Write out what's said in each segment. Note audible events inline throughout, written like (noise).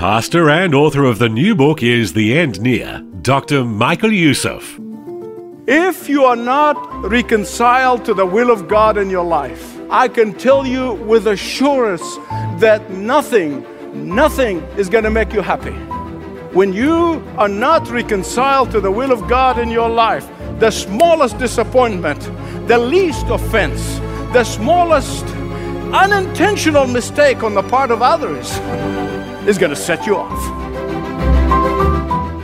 Pastor and author of the new book is The End Near, Dr. Michael Youssef. If you are not reconciled to the will of God in your life, I can tell you with assurance that nothing, nothing is going to make you happy. When you are not reconciled to the will of God in your life, the smallest disappointment, the least offense, the smallest unintentional mistake on the part of others is going to set you off.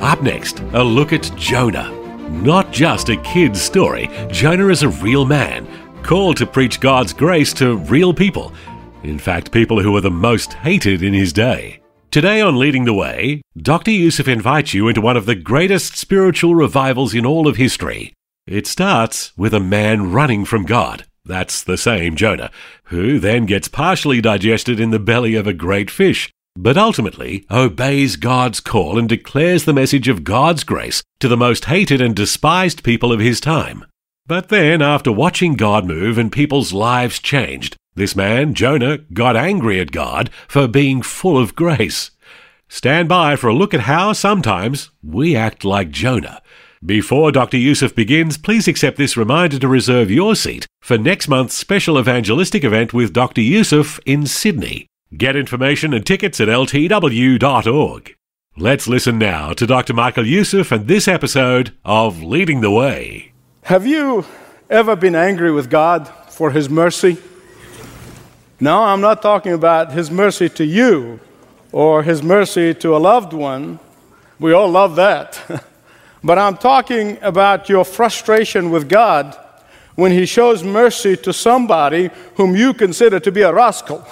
Up next, a look at Jonah. Not just a kid's story, Jonah is a real man, called to preach God's grace to real people. In fact, people who were the most hated in his day. Today on Leading the Way, Dr. Youssef invites you into one of the greatest spiritual revivals in all of history. It starts with a man running from God. That's the same Jonah, who then gets partially digested in the belly of a great fish but ultimately obeys God's call and declares the message of God's grace to the most hated and despised people of his time. But then, after watching God move and people's lives changed, this man, Jonah, got angry at God for being full of grace. Stand by for a look at how sometimes we act like Jonah. Before Dr. Youssef begins, please accept this reminder to reserve your seat for next month's special evangelistic event with Dr. Youssef in Sydney. Get information and tickets at ltw.org. Let's listen now to Dr. Michael Youssef and this episode of Leading the Way. Have you ever been angry with God for His mercy? No, I'm not talking about His mercy to you or His mercy to a loved one. We all love that. (laughs) but I'm talking about your frustration with God when He shows mercy to somebody whom you consider to be a rascal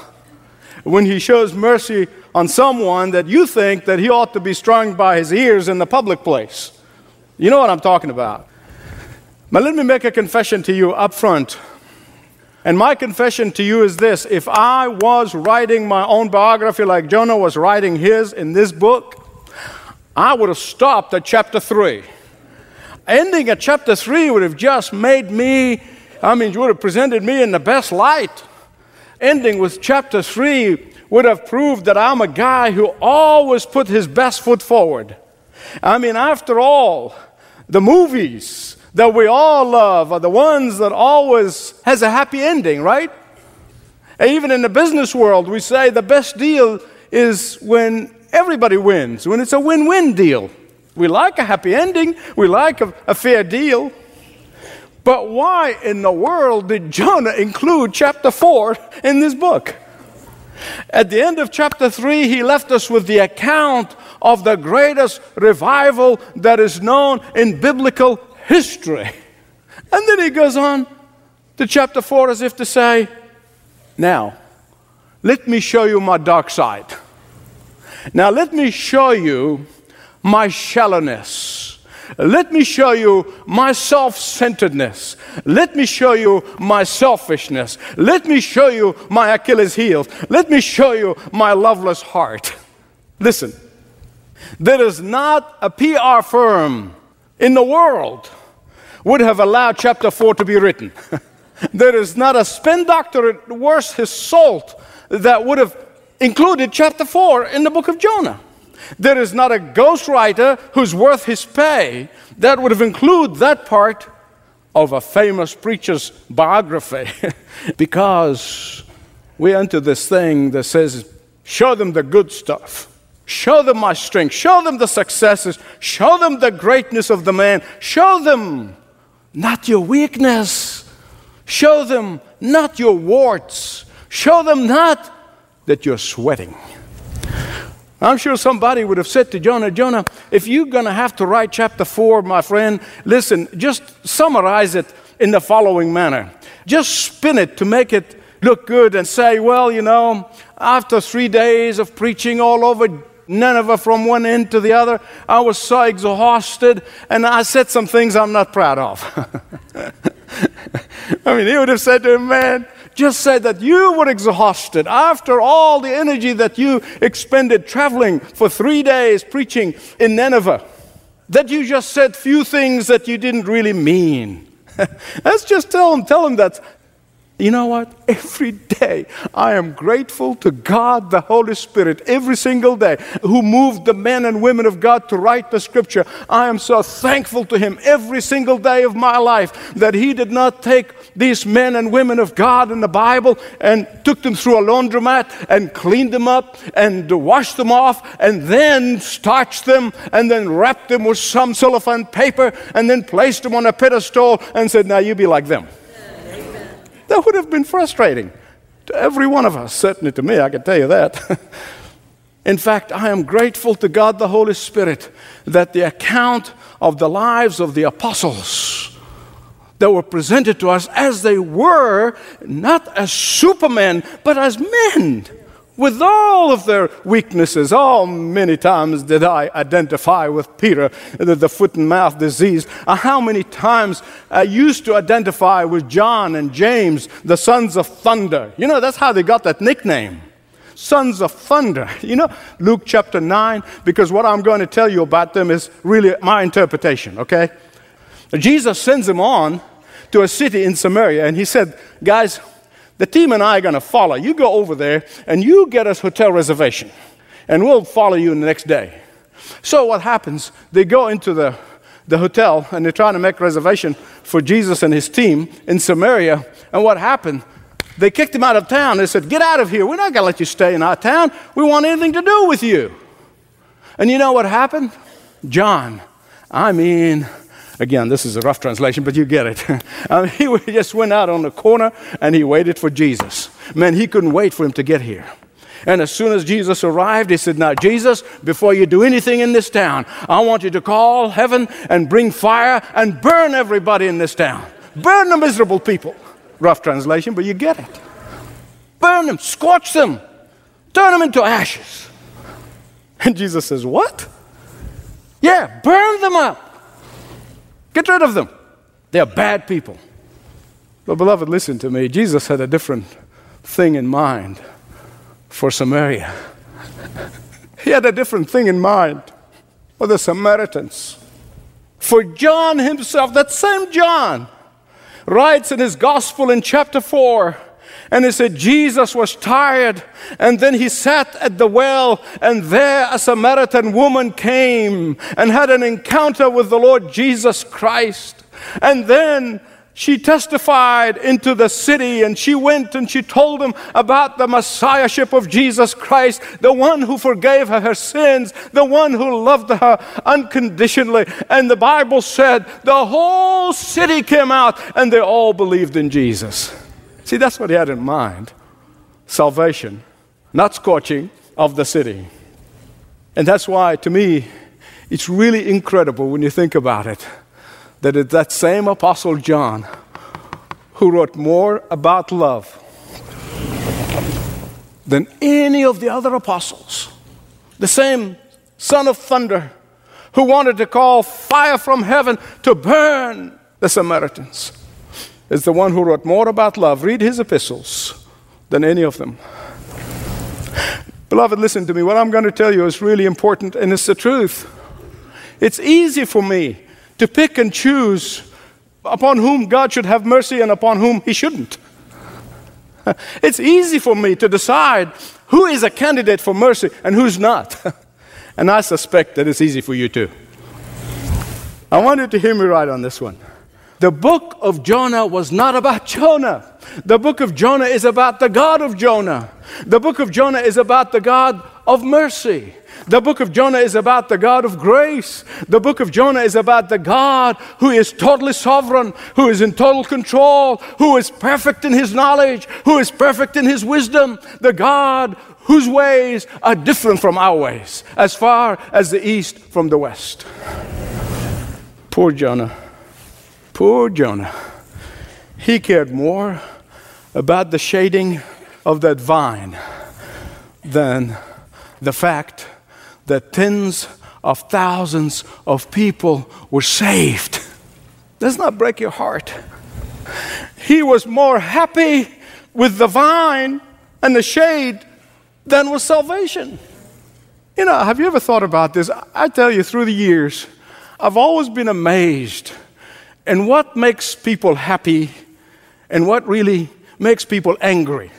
when he shows mercy on someone that you think that he ought to be strung by his ears in the public place. You know what I'm talking about. But let me make a confession to you up front. And my confession to you is this if I was writing my own biography like Jonah was writing his in this book, I would have stopped at chapter 3. Ending at chapter 3 would have just made me, I mean, you would have presented me in the best light ending with chapter 3 would have proved that I'm a guy who always put his best foot forward. I mean, after all, the movies that we all love are the ones that always has a happy ending, right? And even in the business world, we say the best deal is when everybody wins, when it's a win-win deal. We like a happy ending, we like a, a fair deal. But why in the world did Jonah include chapter 4 in this book? At the end of chapter 3, he left us with the account of the greatest revival that is known in biblical history. And then he goes on to chapter 4 as if to say, Now, let me show you my dark side. Now, let me show you my shallowness. Let me show you my self centeredness. Let me show you my selfishness. Let me show you my Achilles heel. Let me show you my loveless heart. Listen, there is not a PR firm in the world would have allowed chapter 4 to be written. (laughs) there is not a spin doctor worth his salt that would have included chapter 4 in the book of Jonah. There is not a ghostwriter who's worth his pay that would have included that part of a famous preacher's biography (laughs) because we enter this thing that says, show them the good stuff. Show them my strength. Show them the successes. Show them the greatness of the man. Show them not your weakness. Show them not your warts. Show them not that you're sweating. I'm sure somebody would have said to Jonah, Jonah, if you're going to have to write chapter 4, my friend, listen, just summarize it in the following manner. Just spin it to make it look good and say, well, you know, after three days of preaching all over Nineveh from one end to the other, I was so exhausted and I said some things I'm not proud of. (laughs) (laughs) I mean, he would have said to him, man, just say that you were exhausted after all the energy that you expended traveling for three days preaching in Nineveh, that you just said few things that you didn't really mean. (laughs) Let's just tell him, tell him that you know what? (laughs) Every day I am grateful to God, the Holy Spirit, every single day, who moved the men and women of God to write the scripture. I am so thankful to Him every single day of my life that He did not take these men and women of God in the Bible and took them through a laundromat and cleaned them up and washed them off and then starched them and then wrapped them with some cellophane paper and then placed them on a pedestal and said, Now you be like them. That would have been frustrating to every one of us, certainly to me, I can tell you that. (laughs) In fact, I am grateful to God the Holy Spirit that the account of the lives of the apostles that were presented to us as they were, not as supermen, but as men with all of their weaknesses. Oh, many times did I identify with Peter, the, the foot and mouth disease. Uh, how many times I used to identify with John and James, the sons of thunder. You know, that's how they got that nickname. Sons of thunder. (laughs) You know, Luke chapter 9, because what I'm going to tell you about them is really my interpretation, okay? Jesus sends them on to a city in Samaria, and he said, Guys, the team and I are going to follow. You go over there and you get us hotel reservation, and we'll follow you the next day. So what happens? They go into the, the hotel and they're trying to make reservation for Jesus and his team in Samaria. And what happened? They kicked him out of town. They said, Get out of here. We're not going to let you stay in our town. We want anything to do with you. And you know what happened? John, I mean, Again, this is a rough translation, but you get it. (laughs) He (laughs) just went out on the corner and he waited for Jesus. Man, he couldn't wait for him to get here. And as soon as Jesus arrived, he said, Now, Jesus, before you do anything in this town, I want you to call heaven and bring fire and burn everybody in this town. Burn the miserable people. Rough translation, but you get it. Burn them, scorch them, turn them into ashes. And Jesus says, What? Yeah, burn them up. Get rid of them. They are bad people. But, beloved, listen to me. Jesus had a different thing in mind for Samaria. (laughs) he had a different thing in mind for the Samaritans. For John himself, that same John, writes in his gospel in chapter 4 and he said, Jesus was tired. And then he sat at the well, and there a Samaritan woman came and had an encounter with the Lord Jesus Christ. And then she testified into the city and she went and she told them about the messiahship of Jesus Christ, the one who forgave her her sins, the one who loved her unconditionally. And the Bible said the whole city came out and they all believed in Jesus. See, that's what he had in mind salvation, not scorching of the city. And that's why, to me, it's really incredible when you think about it that it's that same Apostle John who wrote more about love than any of the other apostles. The same son of thunder who wanted to call fire from heaven to burn the Samaritans is the one who wrote more about love. Read his epistles than any of them. Beloved, listen to me. What I'm going to tell you is really important, and it's the truth. It's easy for me to pick and choose upon whom God should have mercy and upon whom He shouldn't. (laughs) It's easy for me to decide who is a candidate for mercy and who's not. (laughs) and I suspect that it's easy for you too. I want you to hear me right on this one. The book of Jonah was not about Jonah. The book of Jonah is about the God of Jonah. The book of Jonah is about the God of mercy. The book of Jonah is about the God of grace. The book of Jonah is about the God who is totally sovereign, who is in total control, who is perfect in his knowledge, who is perfect in his wisdom. The God whose ways are different from our ways, as far as the east from the west. Poor Jonah. Poor Jonah. He cared more about the shading of that vine than the fact that tens of thousands of people were saved. Does not break your heart. He was more happy with the vine and the shade than with salvation. You know, have you ever thought about this? I tell you, through the years, I've always been amazed in what makes people happy and what really makes people angry.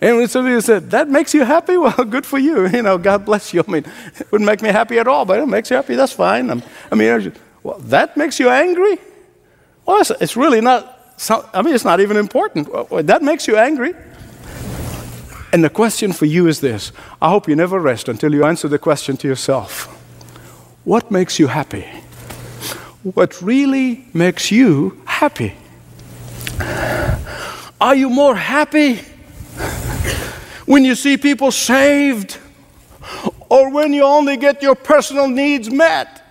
And somebody said, That makes you happy? (laughs) Well, good for you. You know, God bless you. (laughs) I mean, it wouldn't make me happy at all, but it makes you happy. That's fine. I'm, i mean, well, that makes you angry? Well, it's, it's really not, I mean, it's not even important. Well, that makes you angry. And the question for you is this I hope you never rest until you answer the question to yourself What makes you happy? What really makes you happy? Are you more happy when you see people saved or when you only get your personal needs met?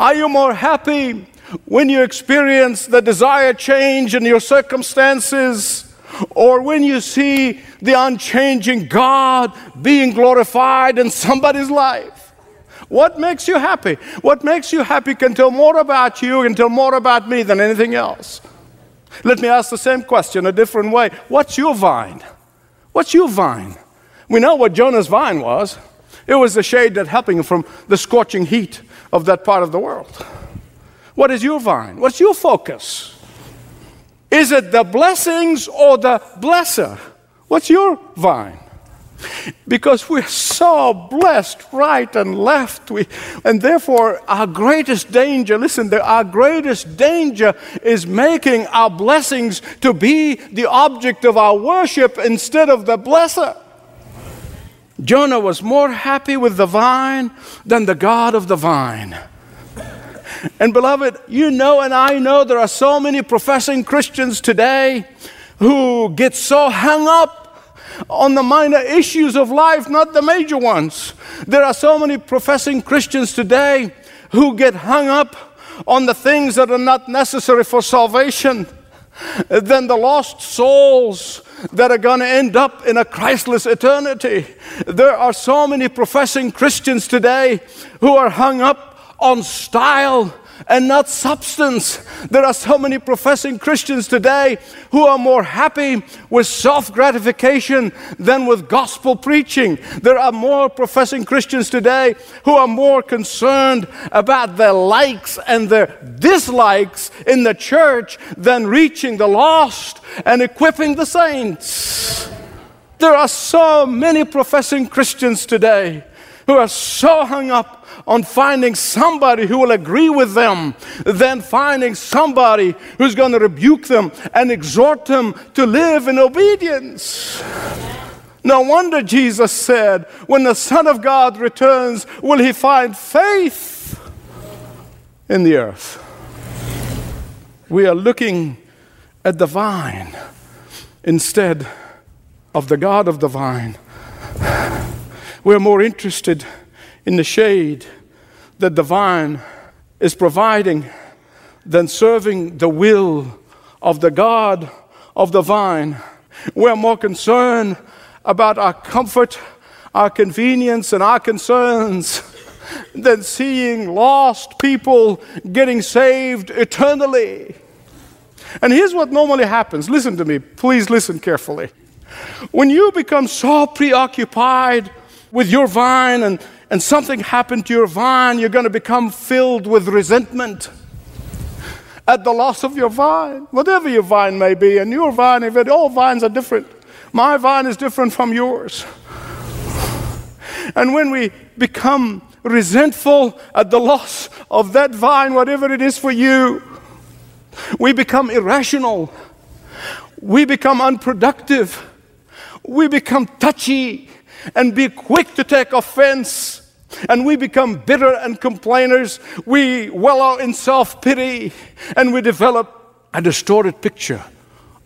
Are you more happy when you experience the desired change in your circumstances? or when you see the unchanging God being glorified in somebody's life. What makes you happy? What makes you happy can tell more about you and tell more about me than anything else. Let me ask the same question a different way. What's your vine? What's your vine? We know what Jonah's vine was. It was the shade that helping him from the scorching heat of that part of the world. What is your vine? What's your focus? Is it the blessings or the blesser? What's your vine? Because we're so blessed right and left. We, and therefore, our greatest danger, listen, our greatest danger is making our blessings to be the object of our worship instead of the blesser. Jonah was more happy with the vine than the God of the vine. And beloved, you know and I know there are so many professing Christians today who get so hung up on the minor issues of life, not the major ones. There are so many professing Christians today who get hung up on the things that are not necessary for salvation than the lost souls that are going to end up in a Christless eternity. There are so many professing Christians today who are hung up on style and not substance. There are so many professing Christians today who are more happy with self gratification than with gospel preaching. There are more professing Christians today who are more concerned about their likes and their dislikes in the church than reaching the lost and equipping the saints. There are so many professing Christians today who are so hung up on finding somebody who will agree with them than finding somebody who's going to rebuke them and exhort them to live in obedience. No wonder Jesus said, When the Son of God returns, will he find faith in the earth? We are looking at the vine instead of the God of the vine. We're more interested in the shade that the vine is providing than serving the will of the God of the vine. We're more concerned about our comfort, our convenience, and our concerns than seeing lost people getting saved eternally. And here's what normally happens listen to me, please listen carefully. When you become so preoccupied with your vine and and something happened to your vine, you're going to become filled with resentment at the loss of your vine, whatever your vine may be. And your vine, if it, all vines are different, my vine is different from yours. And when we become resentful at the loss of that vine, whatever it is for you, we become irrational. We become unproductive. We become touchy and be quick to take offense. And we become bitter and complainers. We wallow in self pity and we develop a distorted picture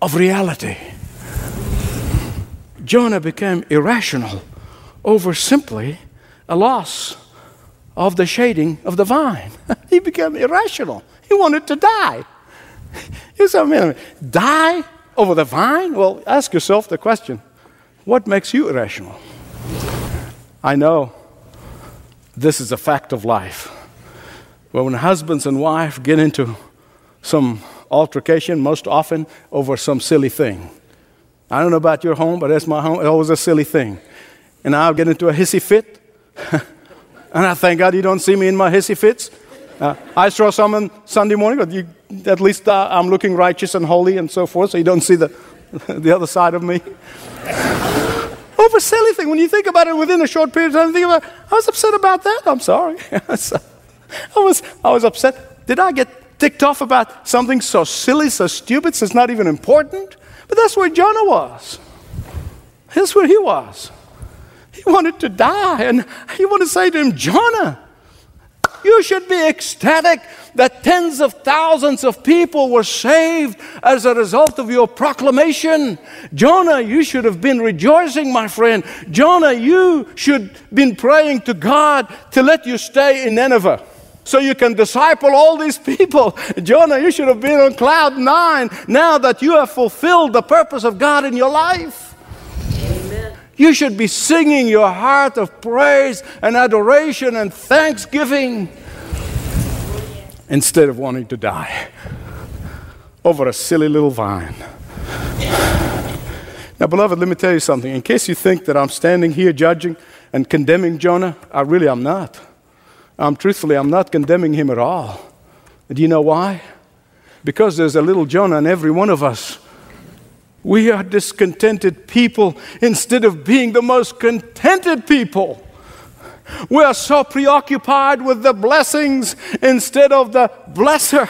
of reality. Jonah became irrational over simply a loss of the shading of the vine. (laughs) he became irrational. He wanted to die. You say, I mean, die? over the vine? Well, ask yourself the question what makes you irrational? I know this is a fact of life. But when husbands and wife get into some altercation, most often over some silly thing. I don't know about your home, but that's my home. It's always a silly thing. And I'll get into a hissy fit. (laughs) and I thank God you don't see me in my hissy fits. Uh, I saw some on Sunday morning, but you, at least uh, I'm looking righteous and holy and so forth, so you don't see the, (laughs) the other side of me. (laughs) Over silly thing. When you think about it within a short period of time, think about, I was upset about that. I'm sorry. (laughs) I was, I was upset. Did I get ticked off about something so silly, so stupid, so it's not even important? But that's where Jonah was. That's where he was. He wanted to die, and he wanted to say to him, Jonah, you should be ecstatic that tens of thousands of people were saved as a result of your proclamation. Jonah, you should have been rejoicing, my friend. Jonah, you should have been praying to God to let you stay in Nineveh so you can disciple all these people. (laughs) Jonah, you should have been on cloud nine now that you have fulfilled the purpose of God in your life. You should be singing your heart of praise and adoration and thanksgiving instead of wanting to die over a silly little vine. Now, beloved, let me tell you something. In case you think that I'm standing here judging and condemning Jonah, I really am not. I'm truthfully, I'm not condemning him at all. Do you know why? Because there's a little Jonah in every one of us we are discontented people instead of being the most contented people. We are so preoccupied with the blessings instead of the blesser.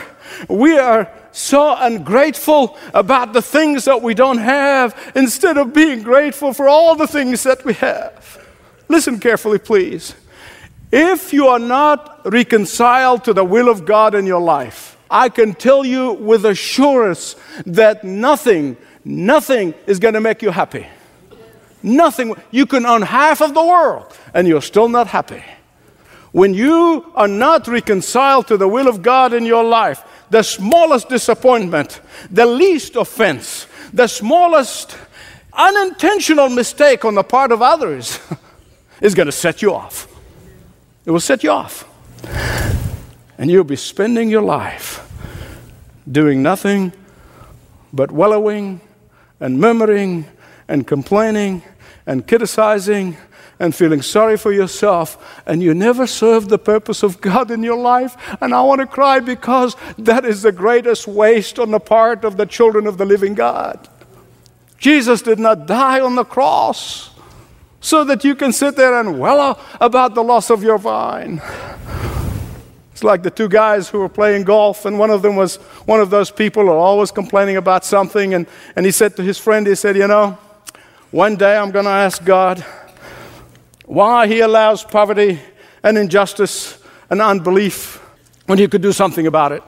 We are so ungrateful about the things that we don't have instead of being grateful for all the things that we have. Listen carefully, please. If you are not reconciled to the will of God in your life, I can tell you with assurance that nothing Nothing is going to make you happy. Nothing. You can own half of the world and you're still not happy. When you are not reconciled to the will of God in your life, the smallest disappointment, the least offense, the smallest unintentional mistake on the part of others (laughs) is going to set you off. It will set you off. And you'll be spending your life doing nothing but wallowing and murmuring and complaining and criticizing and feeling sorry for yourself, and you never serve the purpose of God in your life. And I want to cry because that is the greatest waste on the part of the children of the living God. Jesus did not die on the cross so that you can sit there and wallow about the loss of your vine. It's like the two guys who were playing golf, and one of them was one of those people who are always complaining about something. And, and he said to his friend, he said, You know, one day I'm going to ask God why he allows poverty and injustice and unbelief when he could do something about it.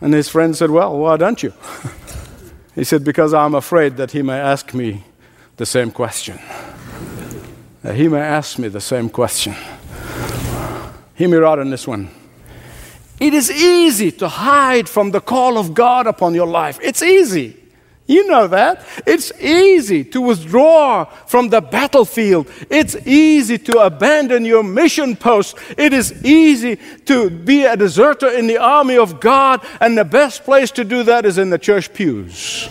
And his friend said, Well, why don't you? (laughs) he said, Because I'm afraid that he may ask me the same question. That he may ask me the same question. Hear me right on this one. It is easy to hide from the call of God upon your life. It's easy. You know that. It's easy to withdraw from the battlefield. It's easy to abandon your mission post. It is easy to be a deserter in the army of God, and the best place to do that is in the church pews.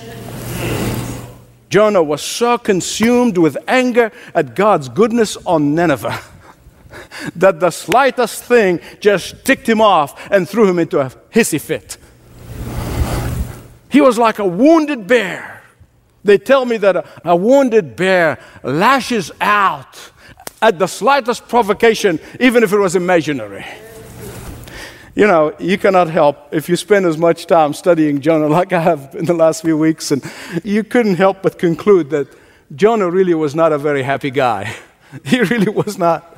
Jonah was so consumed with anger at God's goodness on Nineveh (laughs) (laughs) that the slightest thing just ticked him off and threw him into a hissy fit. He was like a wounded bear. They tell me that a, a wounded bear lashes out at the slightest provocation, even if it was imaginary. You know, you cannot help if you spend as much time studying Jonah like I have in the last few weeks, and you couldn't help but conclude that Jonah really was not a very happy guy. (laughs) He really was not.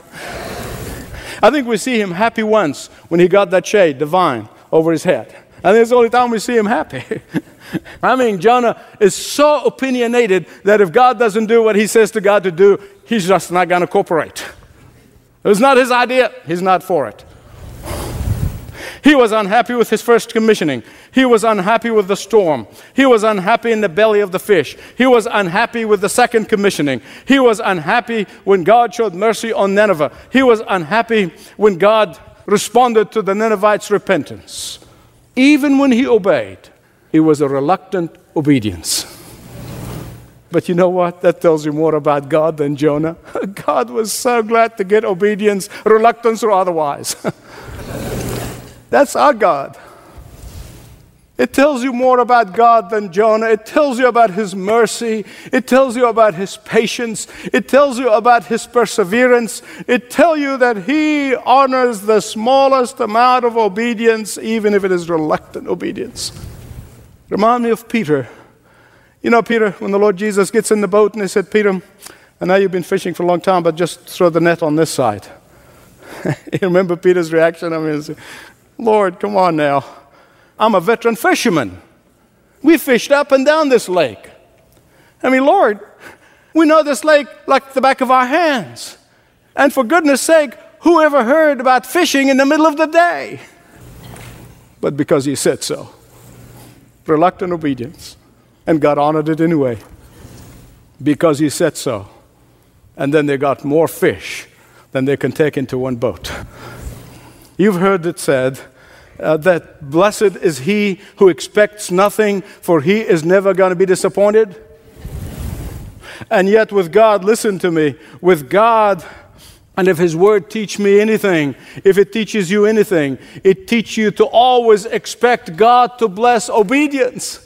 I think we see him happy once when he got that shade, the vine, over his head. And it's the only time we see him happy. (laughs) I mean, Jonah is so opinionated that if God doesn't do what he says to God to do, he's just not going to cooperate. It was not his idea, he's not for it. He was unhappy with his first commissioning. He was unhappy with the storm. He was unhappy in the belly of the fish. He was unhappy with the second commissioning. He was unhappy when God showed mercy on Nineveh. He was unhappy when God responded to the Ninevites' repentance. Even when he obeyed, it was a reluctant obedience. But you know what? That tells you more about God than Jonah. (laughs) God was so glad to get obedience, reluctance or otherwise. (laughs) That's our God. It tells you more about God than Jonah. It tells you about his mercy. It tells you about his patience. It tells you about his perseverance. It tells you that he honors the smallest amount of obedience, even if it is reluctant obedience. Remind me of Peter. You know, Peter, when the Lord Jesus gets in the boat and he said, Peter, I know you've been fishing for a long time, but just throw the net on this side. (laughs) you remember Peter's reaction? I mean, Lord, come on now. I'm a veteran fisherman. We fished up and down this lake. I mean, Lord, we know this lake like the back of our hands. And for goodness sake, who ever heard about fishing in the middle of the day? But because he said so, reluctant obedience. And God honored it anyway because he said so. And then they got more fish than they can take into one boat. You've heard it said uh, that blessed is he who expects nothing, for he is never going to be disappointed. And yet, with God, listen to me, with God, and if His Word teach me anything, if it teaches you anything, it teaches you to always expect God to bless obedience.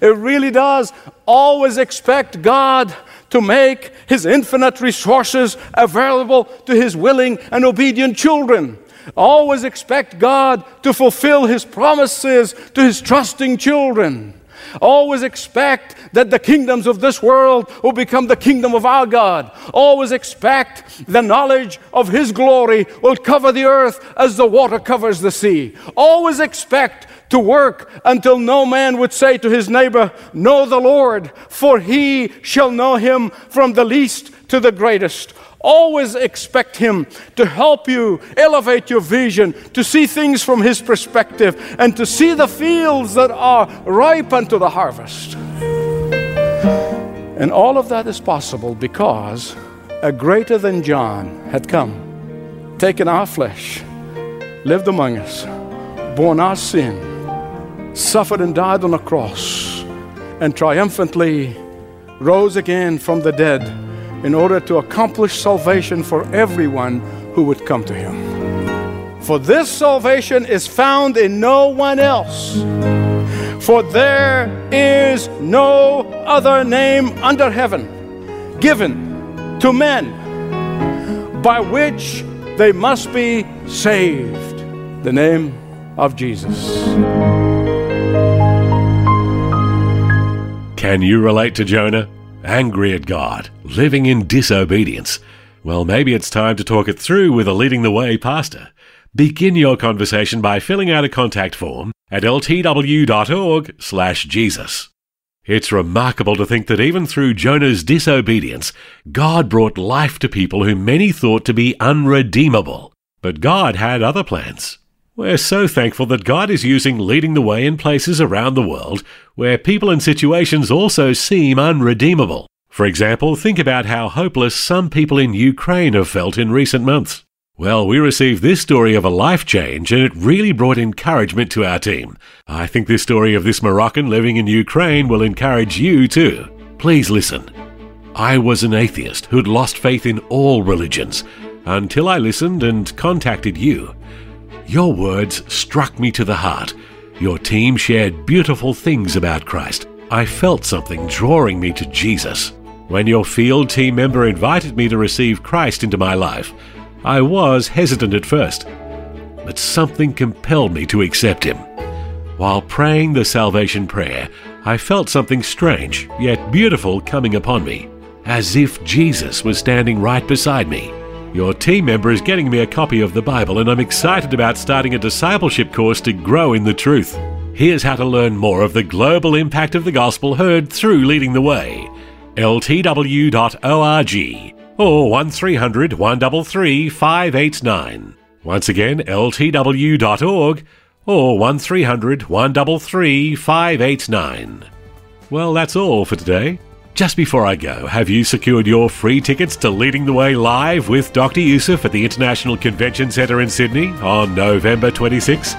It really does. Always expect God to make His infinite resources available to His willing and obedient children. Always expect God to fulfill His promises to His trusting children. Always expect that the kingdoms of this world will become the kingdom of our God. Always expect the knowledge of His glory will cover the earth as the water covers the sea. Always expect to work until no man would say to his neighbor, Know the Lord, for he shall know him from the least to the greatest. Always expect Him to help you elevate your vision, to see things from His perspective, and to see the fields that are ripe unto the harvest. And all of that is possible because a greater than John had come, taken our flesh, lived among us, borne our sin, suffered and died on a cross, and triumphantly rose again from the dead in order to accomplish salvation for everyone who would come to him. For this salvation is found in no one else. For there is no other name under heaven given to men by which they must be saved. The name of Jesus. Can you relate to Jonah? Angry at God, living in disobedience. Well, maybe it's time to talk it through with a leading the way pastor. Begin your conversation by filling out a contact form at ltw.org/jesus. It's remarkable to think that even through Jonah's disobedience, God brought life to people whom many thought to be unredeemable. But God had other plans. We're so thankful that God is using leading the way in places around the world where people and situations also seem unredeemable. For example, think about how hopeless some people in Ukraine have felt in recent months. Well, we received this story of a life change and it really brought encouragement to our team. I think this story of this Moroccan living in Ukraine will encourage you too. Please listen. I was an atheist who'd lost faith in all religions until I listened and contacted you. Your words struck me to the heart. Your team shared beautiful things about Christ. I felt something drawing me to Jesus. When your field team member invited me to receive Christ into my life, I was hesitant at first, but something compelled me to accept Him. While praying the salvation prayer, I felt something strange yet beautiful coming upon me, as if Jesus was standing right beside me. Your team member is getting me a copy of the Bible, and I'm excited about starting a discipleship course to grow in the truth. Here's how to learn more of the global impact of the gospel heard through Leading the Way. ltw.org or 1300 133 589. Once again, ltw.org or 1300 133 589. Well, that's all for today. Just before I go, have you secured your free tickets to Leading the Way live with Dr. Youssef at the International Convention Centre in Sydney on November 26?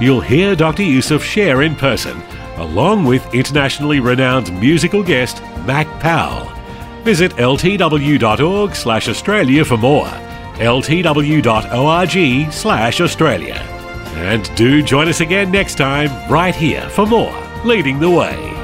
You'll hear Dr. Youssef share in person, along with internationally renowned musical guest Mac Powell. Visit ltw.org slash Australia for more. ltw.org slash Australia. And do join us again next time, right here, for more Leading the Way.